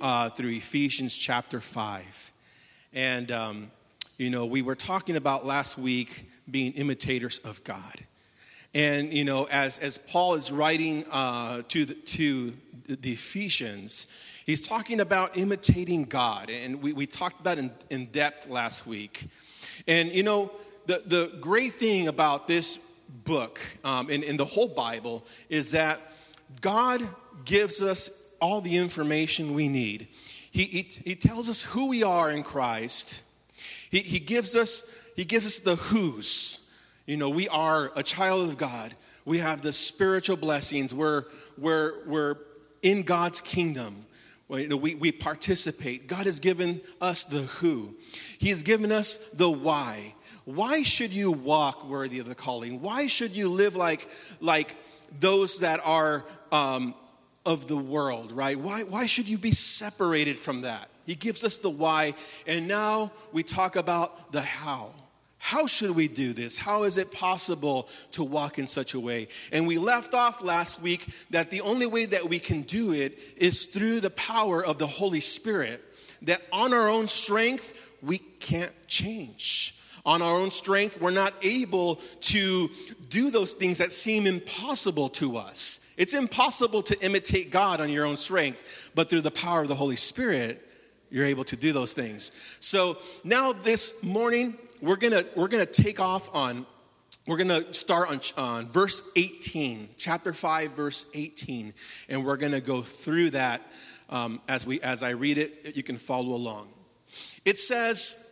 uh, through Ephesians chapter 5. And, um, you know, we were talking about last week being imitators of God. And, you know, as, as Paul is writing uh, to, the, to the Ephesians, he's talking about imitating God. And we, we talked about in, in depth last week. And, you know, the, the great thing about this book um, and, and the whole Bible is that God gives us all the information we need. He, he, he tells us who we are in Christ. He, he, gives us, he gives us the who's. You know, we are a child of God. We have the spiritual blessings. We're, we're, we're in God's kingdom. We, we participate. God has given us the who. He has given us the why. Why should you walk worthy of the calling? Why should you live like, like those that are um, of the world, right? Why, why should you be separated from that? He gives us the why, and now we talk about the how. How should we do this? How is it possible to walk in such a way? And we left off last week that the only way that we can do it is through the power of the Holy Spirit. That on our own strength, we can't change. On our own strength, we're not able to do those things that seem impossible to us. It's impossible to imitate God on your own strength, but through the power of the Holy Spirit, you're able to do those things. So now this morning, we're gonna we're gonna take off on we're gonna start on, on verse 18, chapter 5, verse 18, and we're gonna go through that um, as we as I read it. You can follow along. It says,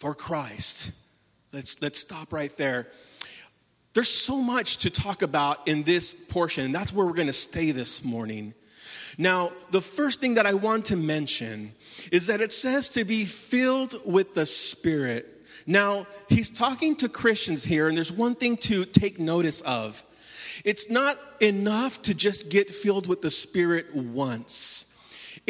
for Christ. Let's, let's stop right there. There's so much to talk about in this portion, and that's where we're going to stay this morning. Now, the first thing that I want to mention is that it says to be filled with the Spirit. Now, he's talking to Christians here, and there's one thing to take notice of. It's not enough to just get filled with the Spirit once.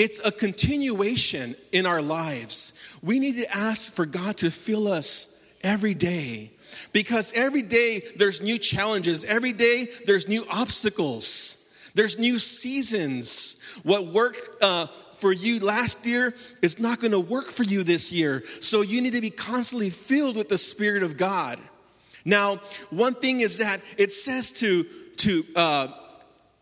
It's a continuation in our lives. We need to ask for God to fill us every day because every day there's new challenges, every day there's new obstacles, there's new seasons. What worked uh, for you last year is not going to work for you this year. So you need to be constantly filled with the Spirit of God. Now, one thing is that it says to to uh,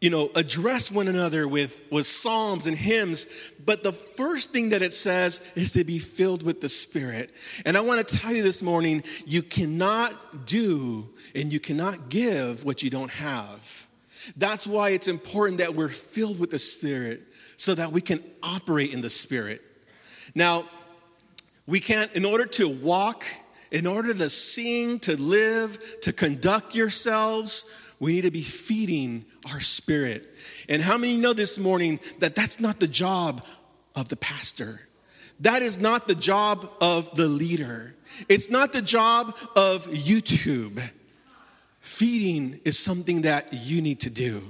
you know, address one another with, with psalms and hymns. But the first thing that it says is to be filled with the Spirit. And I want to tell you this morning you cannot do and you cannot give what you don't have. That's why it's important that we're filled with the Spirit so that we can operate in the Spirit. Now, we can't, in order to walk, in order to sing, to live, to conduct yourselves, we need to be feeding our spirit. And how many know this morning that that's not the job of the pastor? That is not the job of the leader. It's not the job of YouTube. Feeding is something that you need to do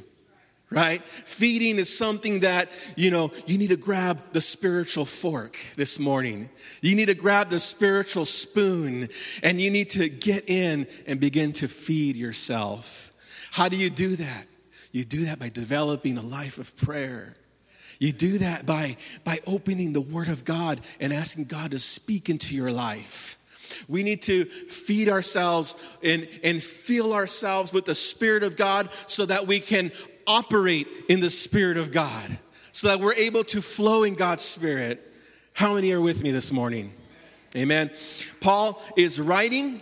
right? Feeding is something that, you know, you need to grab the spiritual fork this morning. You need to grab the spiritual spoon and you need to get in and begin to feed yourself. How do you do that? You do that by developing a life of prayer. You do that by, by opening the Word of God and asking God to speak into your life. We need to feed ourselves and, and fill ourselves with the Spirit of God so that we can operate in the Spirit of God, so that we're able to flow in God's Spirit. How many are with me this morning? Amen. Paul is writing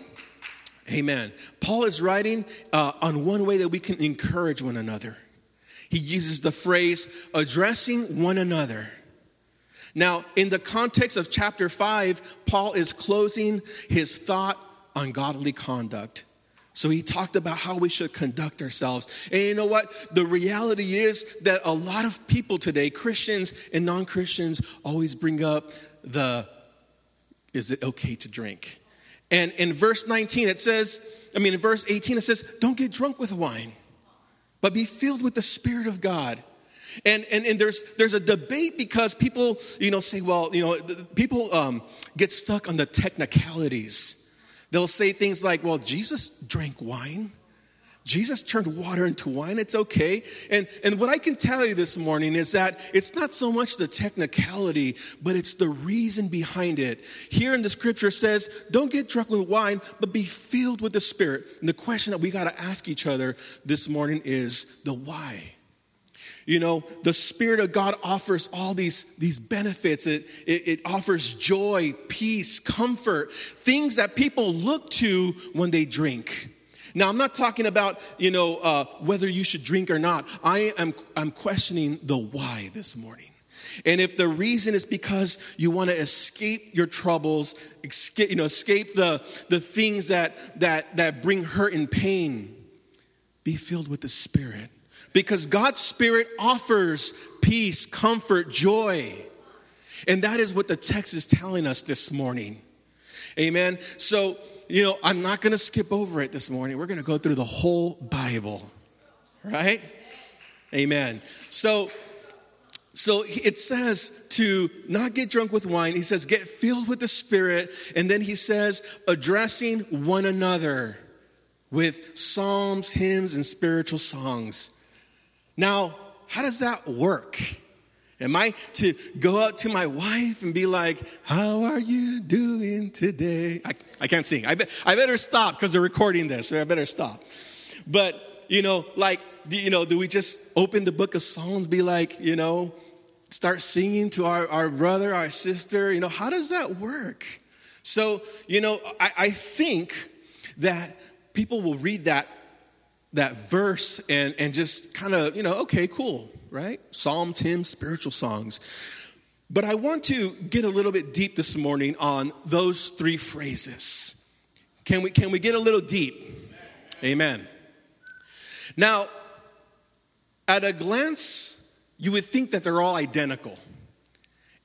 Amen. Paul is writing uh, on one way that we can encourage one another. He uses the phrase addressing one another. Now, in the context of chapter 5, Paul is closing his thought on godly conduct. So he talked about how we should conduct ourselves. And you know what? The reality is that a lot of people today, Christians and non Christians, always bring up the is it okay to drink? And in verse 19, it says, I mean, in verse 18, it says, don't get drunk with wine, but be filled with the Spirit of God. And, and, and there's, there's a debate because people, you know, say, well, you know, people um, get stuck on the technicalities They'll say things like, well, Jesus drank wine. Jesus turned water into wine. It's okay. And, and what I can tell you this morning is that it's not so much the technicality, but it's the reason behind it. Here in the scripture says, don't get drunk with wine, but be filled with the Spirit. And the question that we got to ask each other this morning is the why. You know, the Spirit of God offers all these, these benefits. It, it, it, offers joy, peace, comfort, things that people look to when they drink. Now, I'm not talking about, you know, uh, whether you should drink or not. I am I'm questioning the why this morning. And if the reason is because you want to escape your troubles, escape, you know, escape the, the things that, that, that bring hurt and pain, be filled with the Spirit because God's Spirit offers peace, comfort, joy. And that is what the text is telling us this morning. Amen. So, you know, I'm not going to skip over it this morning. We're going to go through the whole Bible. Right? Amen. So, so it says to not get drunk with wine. He says, get filled with the Spirit. And then he says, addressing one another with psalms, hymns, and spiritual songs. Now, how does that work? Am I to go up to my wife and be like, How are you doing today? I, I can't sing. I, be, I better stop because they're recording this, so I better stop. But, you know, like, do, you know, do we just open the book of Psalms, be like, you know, start singing to our, our brother, our sister? You know, how does that work? So, you know, I, I think that people will read that that verse and, and just kind of, you know, okay, cool, right? Psalm 10, spiritual songs. But I want to get a little bit deep this morning on those three phrases. Can we, can we get a little deep? Amen. Now, at a glance, you would think that they're all identical.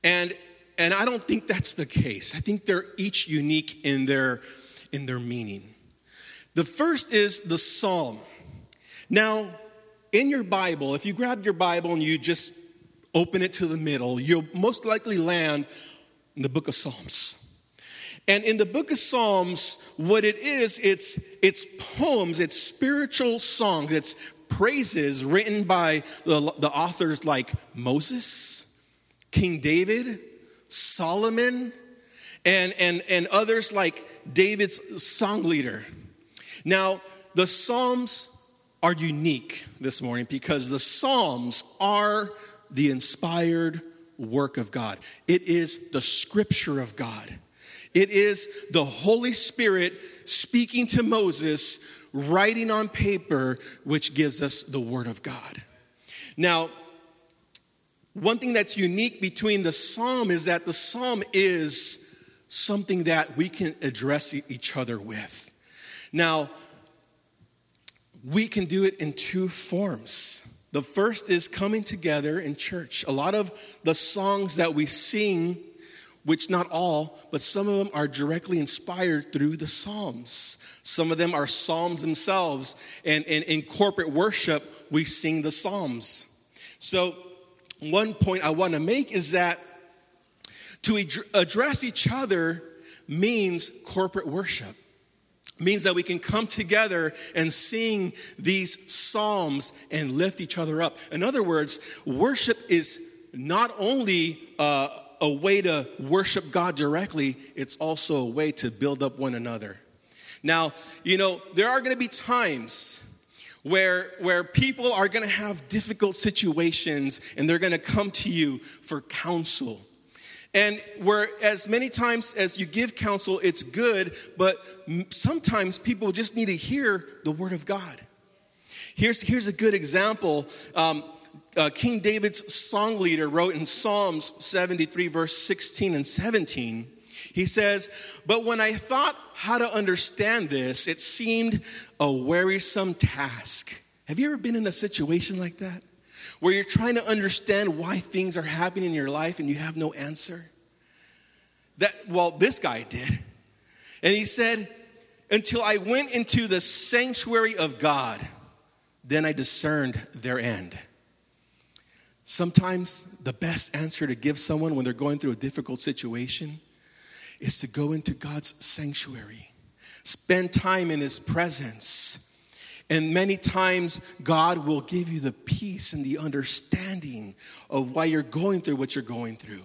And, and I don't think that's the case. I think they're each unique in their, in their meaning. The first is the psalm. Now, in your Bible, if you grab your Bible and you just open it to the middle, you'll most likely land in the book of Psalms. And in the book of Psalms, what it is, it's it's poems, it's spiritual songs, it's praises written by the, the authors like Moses, King David, Solomon, and, and, and others like David's song leader. Now, the Psalms are unique this morning because the Psalms are the inspired work of God. It is the scripture of God. It is the Holy Spirit speaking to Moses, writing on paper, which gives us the Word of God. Now, one thing that's unique between the psalm is that the psalm is something that we can address each other with. Now, we can do it in two forms. The first is coming together in church. A lot of the songs that we sing, which not all, but some of them are directly inspired through the Psalms. Some of them are Psalms themselves. And, and in corporate worship, we sing the Psalms. So, one point I want to make is that to address each other means corporate worship means that we can come together and sing these psalms and lift each other up. In other words, worship is not only uh, a way to worship God directly, it's also a way to build up one another. Now, you know, there are going to be times where, where people are going to have difficult situations and they're going to come to you for counsel and where as many times as you give counsel, it's good, but sometimes people just need to hear the word of God. Here's, here's a good example. Um, uh, King David's song leader wrote in Psalms 73, verse 16 and 17. He says, But when I thought how to understand this, it seemed a wearisome task. Have you ever been in a situation like that? Where you're trying to understand why things are happening in your life and you have no answer? That, well, this guy did. And he said, Until I went into the sanctuary of God, then I discerned their end. Sometimes the best answer to give someone when they're going through a difficult situation is to go into God's sanctuary, spend time in His presence. And many times, God will give you the peace and the understanding of why you're going through what you're going through.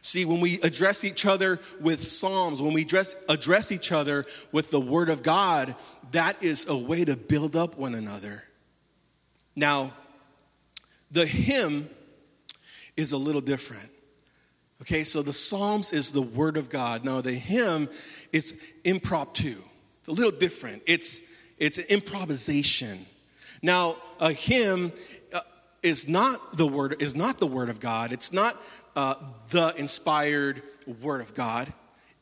See, when we address each other with Psalms, when we address, address each other with the Word of God, that is a way to build up one another. Now, the hymn is a little different. Okay, so the Psalms is the Word of God. Now, the hymn is impromptu. It's a little different. It's, it's an improvisation. Now, a hymn uh, is not the word is not the word of God. It's not uh, the inspired word of God.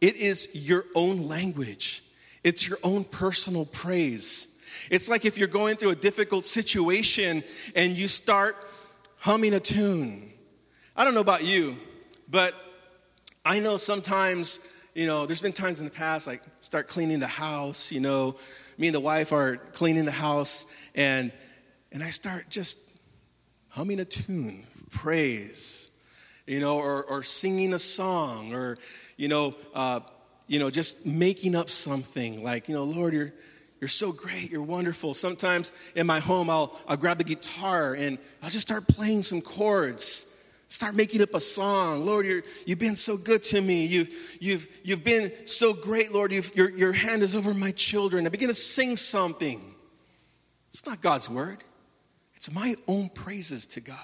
It is your own language. It's your own personal praise. It's like if you're going through a difficult situation and you start humming a tune. I don't know about you, but I know sometimes, you know, there's been times in the past, like start cleaning the house, you know, me and the wife are cleaning the house, and and I start just humming a tune, praise, you know, or, or singing a song, or you know, uh, you know, just making up something like, you know, Lord, you're you're so great, you're wonderful. Sometimes in my home, I'll I'll grab the guitar and I'll just start playing some chords Start making up a song. Lord, you have been so good to me. You've, you've, you've been so great, Lord. your, your hand is over my children. I begin to sing something. It's not God's word, it's my own praises to God.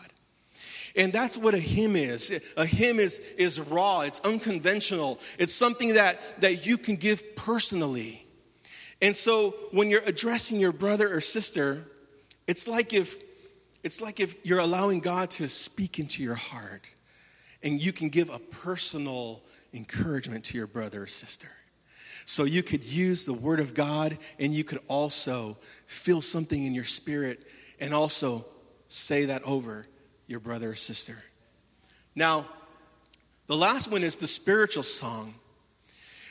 And that's what a hymn is. A hymn is, is raw, it's unconventional, it's something that, that you can give personally. And so when you're addressing your brother or sister, it's like if it's like if you're allowing God to speak into your heart and you can give a personal encouragement to your brother or sister. So you could use the word of God and you could also feel something in your spirit and also say that over your brother or sister. Now, the last one is the spiritual song,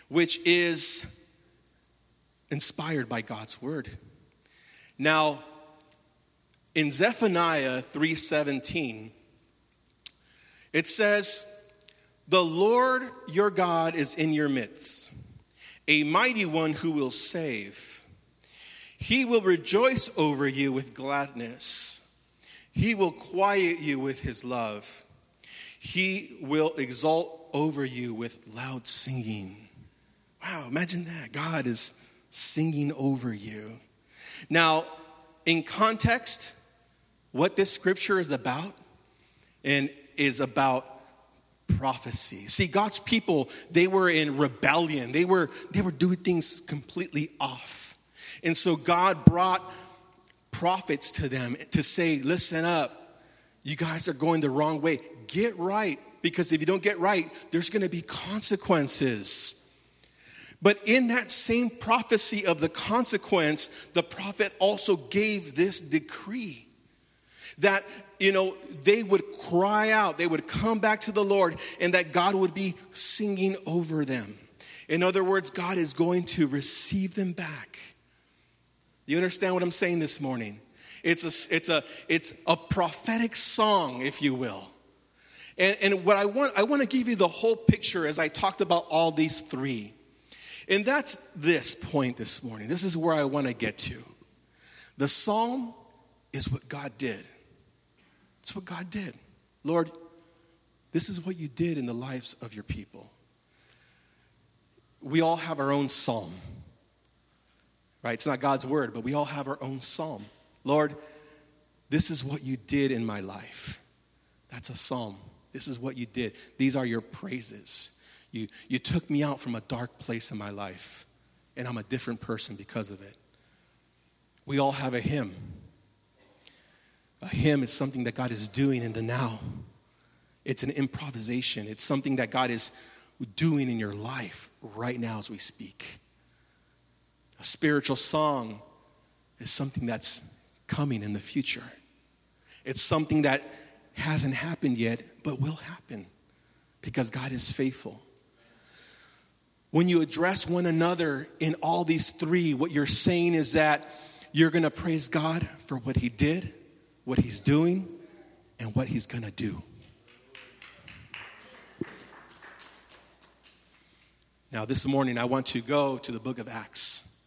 which is inspired by God's word. Now, in Zephaniah 3:17 it says the Lord your God is in your midst a mighty one who will save. He will rejoice over you with gladness. He will quiet you with his love. He will exalt over you with loud singing. Wow imagine that. God is singing over you. Now in context what this scripture is about and is about prophecy. See, God's people, they were in rebellion. They were they were doing things completely off. And so God brought prophets to them to say, "Listen up. You guys are going the wrong way. Get right because if you don't get right, there's going to be consequences." But in that same prophecy of the consequence, the prophet also gave this decree that you know they would cry out they would come back to the lord and that god would be singing over them. In other words god is going to receive them back. You understand what i'm saying this morning? It's a it's a it's a prophetic song if you will. And, and what i want i want to give you the whole picture as i talked about all these three. And that's this point this morning. This is where i want to get to. The psalm is what god did that's what God did. Lord, this is what you did in the lives of your people. We all have our own psalm, right? It's not God's word, but we all have our own psalm. Lord, this is what you did in my life. That's a psalm. This is what you did. These are your praises. You, you took me out from a dark place in my life, and I'm a different person because of it. We all have a hymn. A hymn is something that God is doing in the now. It's an improvisation. It's something that God is doing in your life right now as we speak. A spiritual song is something that's coming in the future. It's something that hasn't happened yet, but will happen because God is faithful. When you address one another in all these three, what you're saying is that you're going to praise God for what He did, what He's doing, and what He's going to do. Now, this morning, I want to go to the book of Acts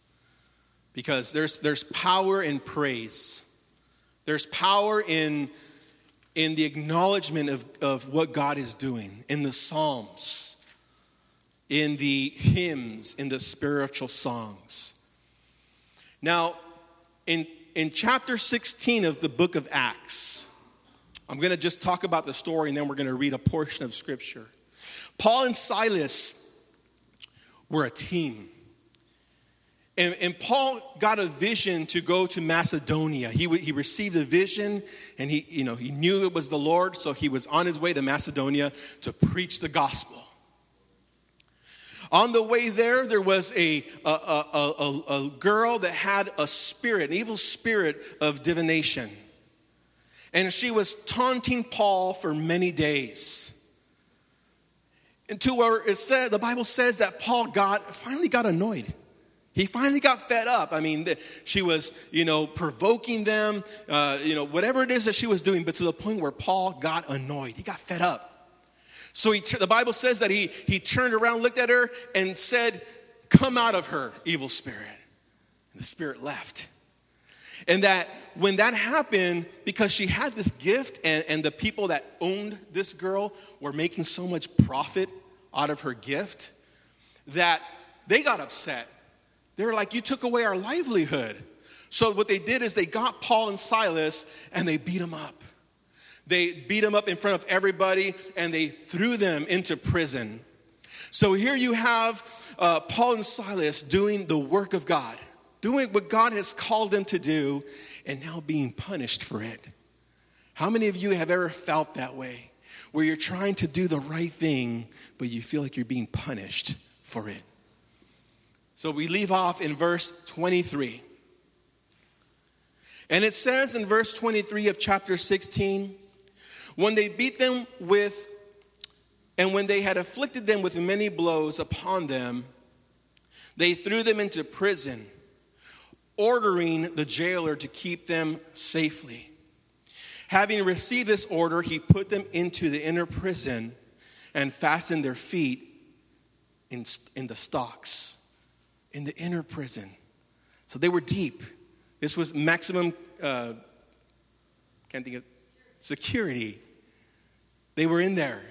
because there's, there's power in praise. There's power in, in the acknowledgement of, of what God is doing, in the Psalms, in the hymns, in the spiritual songs. Now, in, in chapter 16 of the book of Acts, I'm going to just talk about the story and then we're going to read a portion of scripture. Paul and Silas we're a team. And, and, Paul got a vision to go to Macedonia. He, he received a vision and he, you know, he knew it was the Lord, so he was on his way to Macedonia to preach the gospel. On the way there, there was a, a, a, a, girl that had a spirit, an evil spirit of divination. And she was taunting Paul for many days. And to where it said, the Bible says that Paul got, finally got annoyed. He finally got fed up. I mean, she was, you know, provoking them, uh, you know, whatever it is that she was doing, but to the point where Paul got annoyed. He got fed up. So he, the Bible says that he, he turned around, looked at her, and said, Come out of her, evil spirit. And the spirit left. And that when that happened, because she had this gift and, and the people that owned this girl were making so much profit out of her gift, that they got upset. They were like, You took away our livelihood. So what they did is they got Paul and Silas and they beat them up. They beat them up in front of everybody and they threw them into prison. So here you have uh, Paul and Silas doing the work of God doing what God has called them to do, and now being punished for it. How many of you have ever felt that way? Where you're trying to do the right thing, but you feel like you're being punished for it. So we leave off in verse 23. And it says in verse 23 of chapter 16 when they beat them with, and when they had afflicted them with many blows upon them, they threw them into prison ordering the jailer to keep them safely. Having received this order, he put them into the inner prison and fastened their feet in, in the stocks, in the inner prison. So they were deep. This was maximum, uh, can't think of, security. They were in there.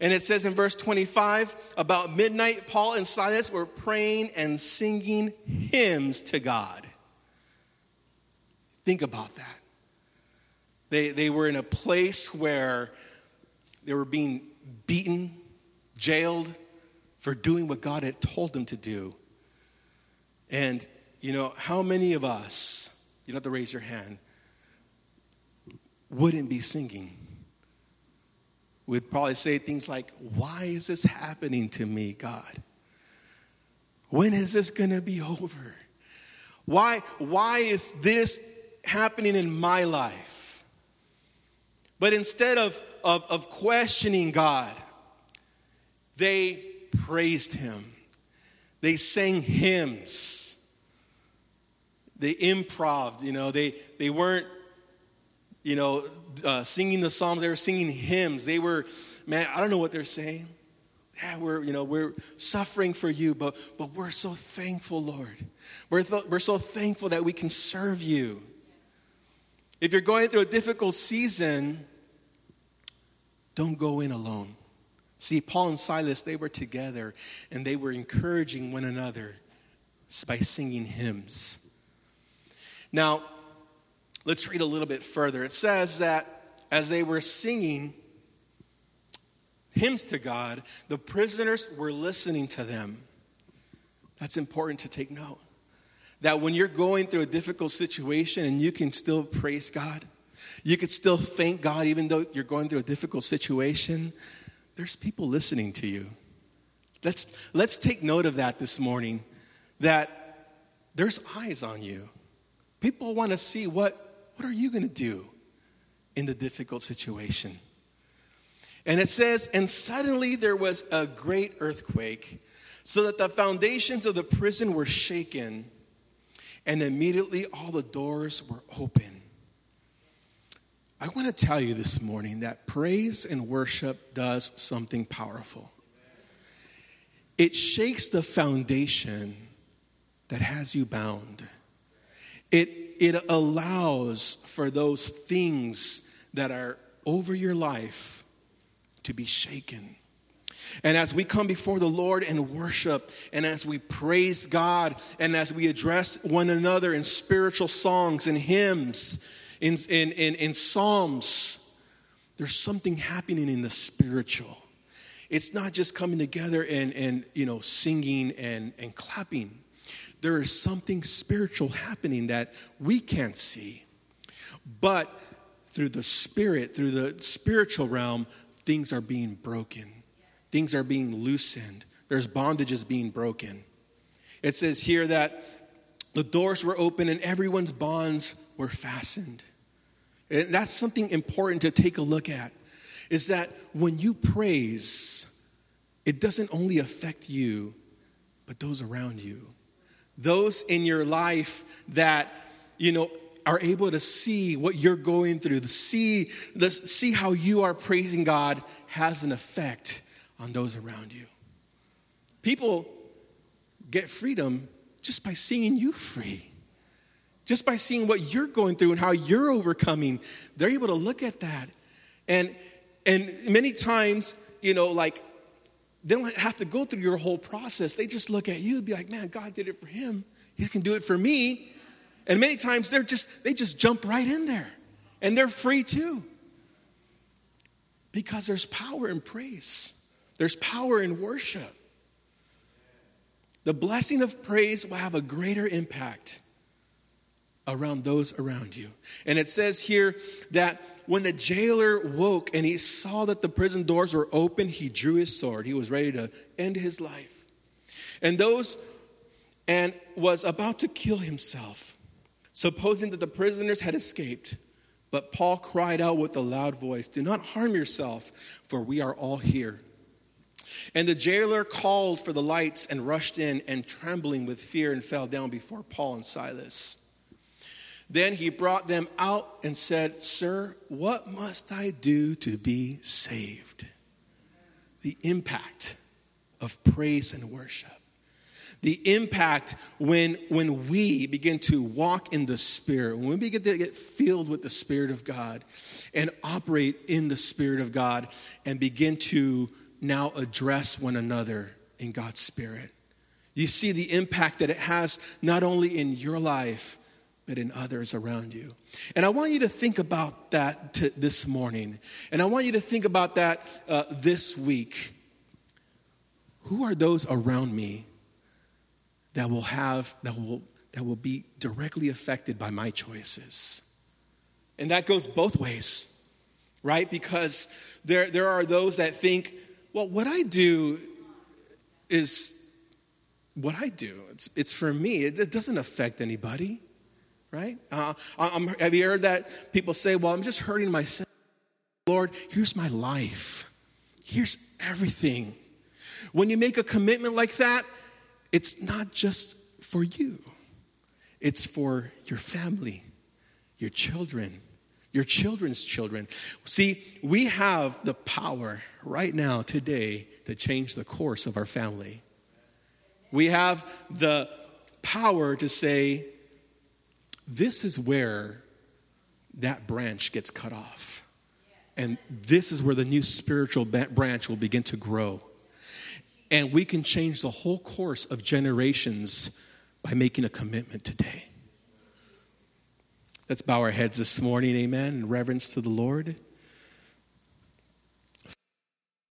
And it says in verse 25 about midnight, Paul and Silas were praying and singing hymns to God. Think about that. They, they were in a place where they were being beaten, jailed for doing what God had told them to do. And, you know, how many of us, you don't have to raise your hand, wouldn't be singing? Would probably say things like, Why is this happening to me, God? When is this going to be over? Why, why is this happening in my life? But instead of, of, of questioning God, they praised Him. They sang hymns. They improv, you know, they, they weren't you know, uh, singing the psalms. They were singing hymns. They were, man, I don't know what they're saying. Yeah, we're, you know, we're suffering for you, but, but we're so thankful, Lord. We're, th- we're so thankful that we can serve you. If you're going through a difficult season, don't go in alone. See, Paul and Silas, they were together and they were encouraging one another by singing hymns. Now, Let's read a little bit further. It says that as they were singing hymns to God, the prisoners were listening to them. That's important to take note. That when you're going through a difficult situation and you can still praise God, you can still thank God even though you're going through a difficult situation, there's people listening to you. Let's, let's take note of that this morning that there's eyes on you. People want to see what, what are you going to do in the difficult situation. And it says, and suddenly there was a great earthquake, so that the foundations of the prison were shaken, and immediately all the doors were open. I want to tell you this morning that praise and worship does something powerful. It shakes the foundation that has you bound. It, it allows for those things that are over your life to be shaken. And as we come before the Lord and worship, and as we praise God, and as we address one another in spiritual songs and hymns, in, in, in, in Psalms, there's something happening in the spiritual. It's not just coming together and, and you know, singing and, and clapping. There is something spiritual happening that we can't see. But through the spirit, through the spiritual realm, things are being broken. Things are being loosened. There's bondages being broken. It says here that the doors were open and everyone's bonds were fastened. And that's something important to take a look at is that when you praise, it doesn't only affect you, but those around you. Those in your life that, you know, are able to see what you're going through, see, the, see how you are praising God has an effect on those around you. People get freedom just by seeing you free. Just by seeing what you're going through and how you're overcoming, they're able to look at that. And and many times, you know, like they don't have to go through your whole process. They just look at you and be like, man, God did it for him. He can do it for me. And many times they're just, they just jump right in there. And they're free too. Because there's power in praise. There's power in worship. The blessing of praise will have a greater impact around those around you. And it says here that when the jailer woke and he saw that the prison doors were open, he drew his sword. He was ready to end his life. And those and was about to kill himself, supposing that the prisoners had escaped. But Paul cried out with a loud voice, Do not harm yourself, for we are all here. And the jailer called for the lights and rushed in, and trembling with fear, and fell down before Paul and Silas. Then he brought them out and said, Sir, what must I do to be saved? The impact of praise and worship. The impact when, when we begin to walk in the Spirit, when we begin to get filled with the Spirit of God and operate in the Spirit of God and begin to now address one another in God's Spirit. You see the impact that it has not only in your life, but in others around you. And I want you to think about that t- this morning. And I want you to think about that uh, this week. Who are those around me that will have, that will, that will be directly affected by my choices? And that goes both ways, right? Because there, there are those that think, well, what I do is what I do. It's, it's for me, it, it doesn't affect anybody right? Uh, have you heard that people say, well, I'm just hurting myself. Lord, here's my life. Here's everything. When you make a commitment like that, it's not just for you, it's for your family, your children, your children's children. See, we have the power right now, today, to change the course of our family. We have the power to say, this is where that branch gets cut off. And this is where the new spiritual branch will begin to grow. And we can change the whole course of generations by making a commitment today. Let's bow our heads this morning, amen, in reverence to the Lord.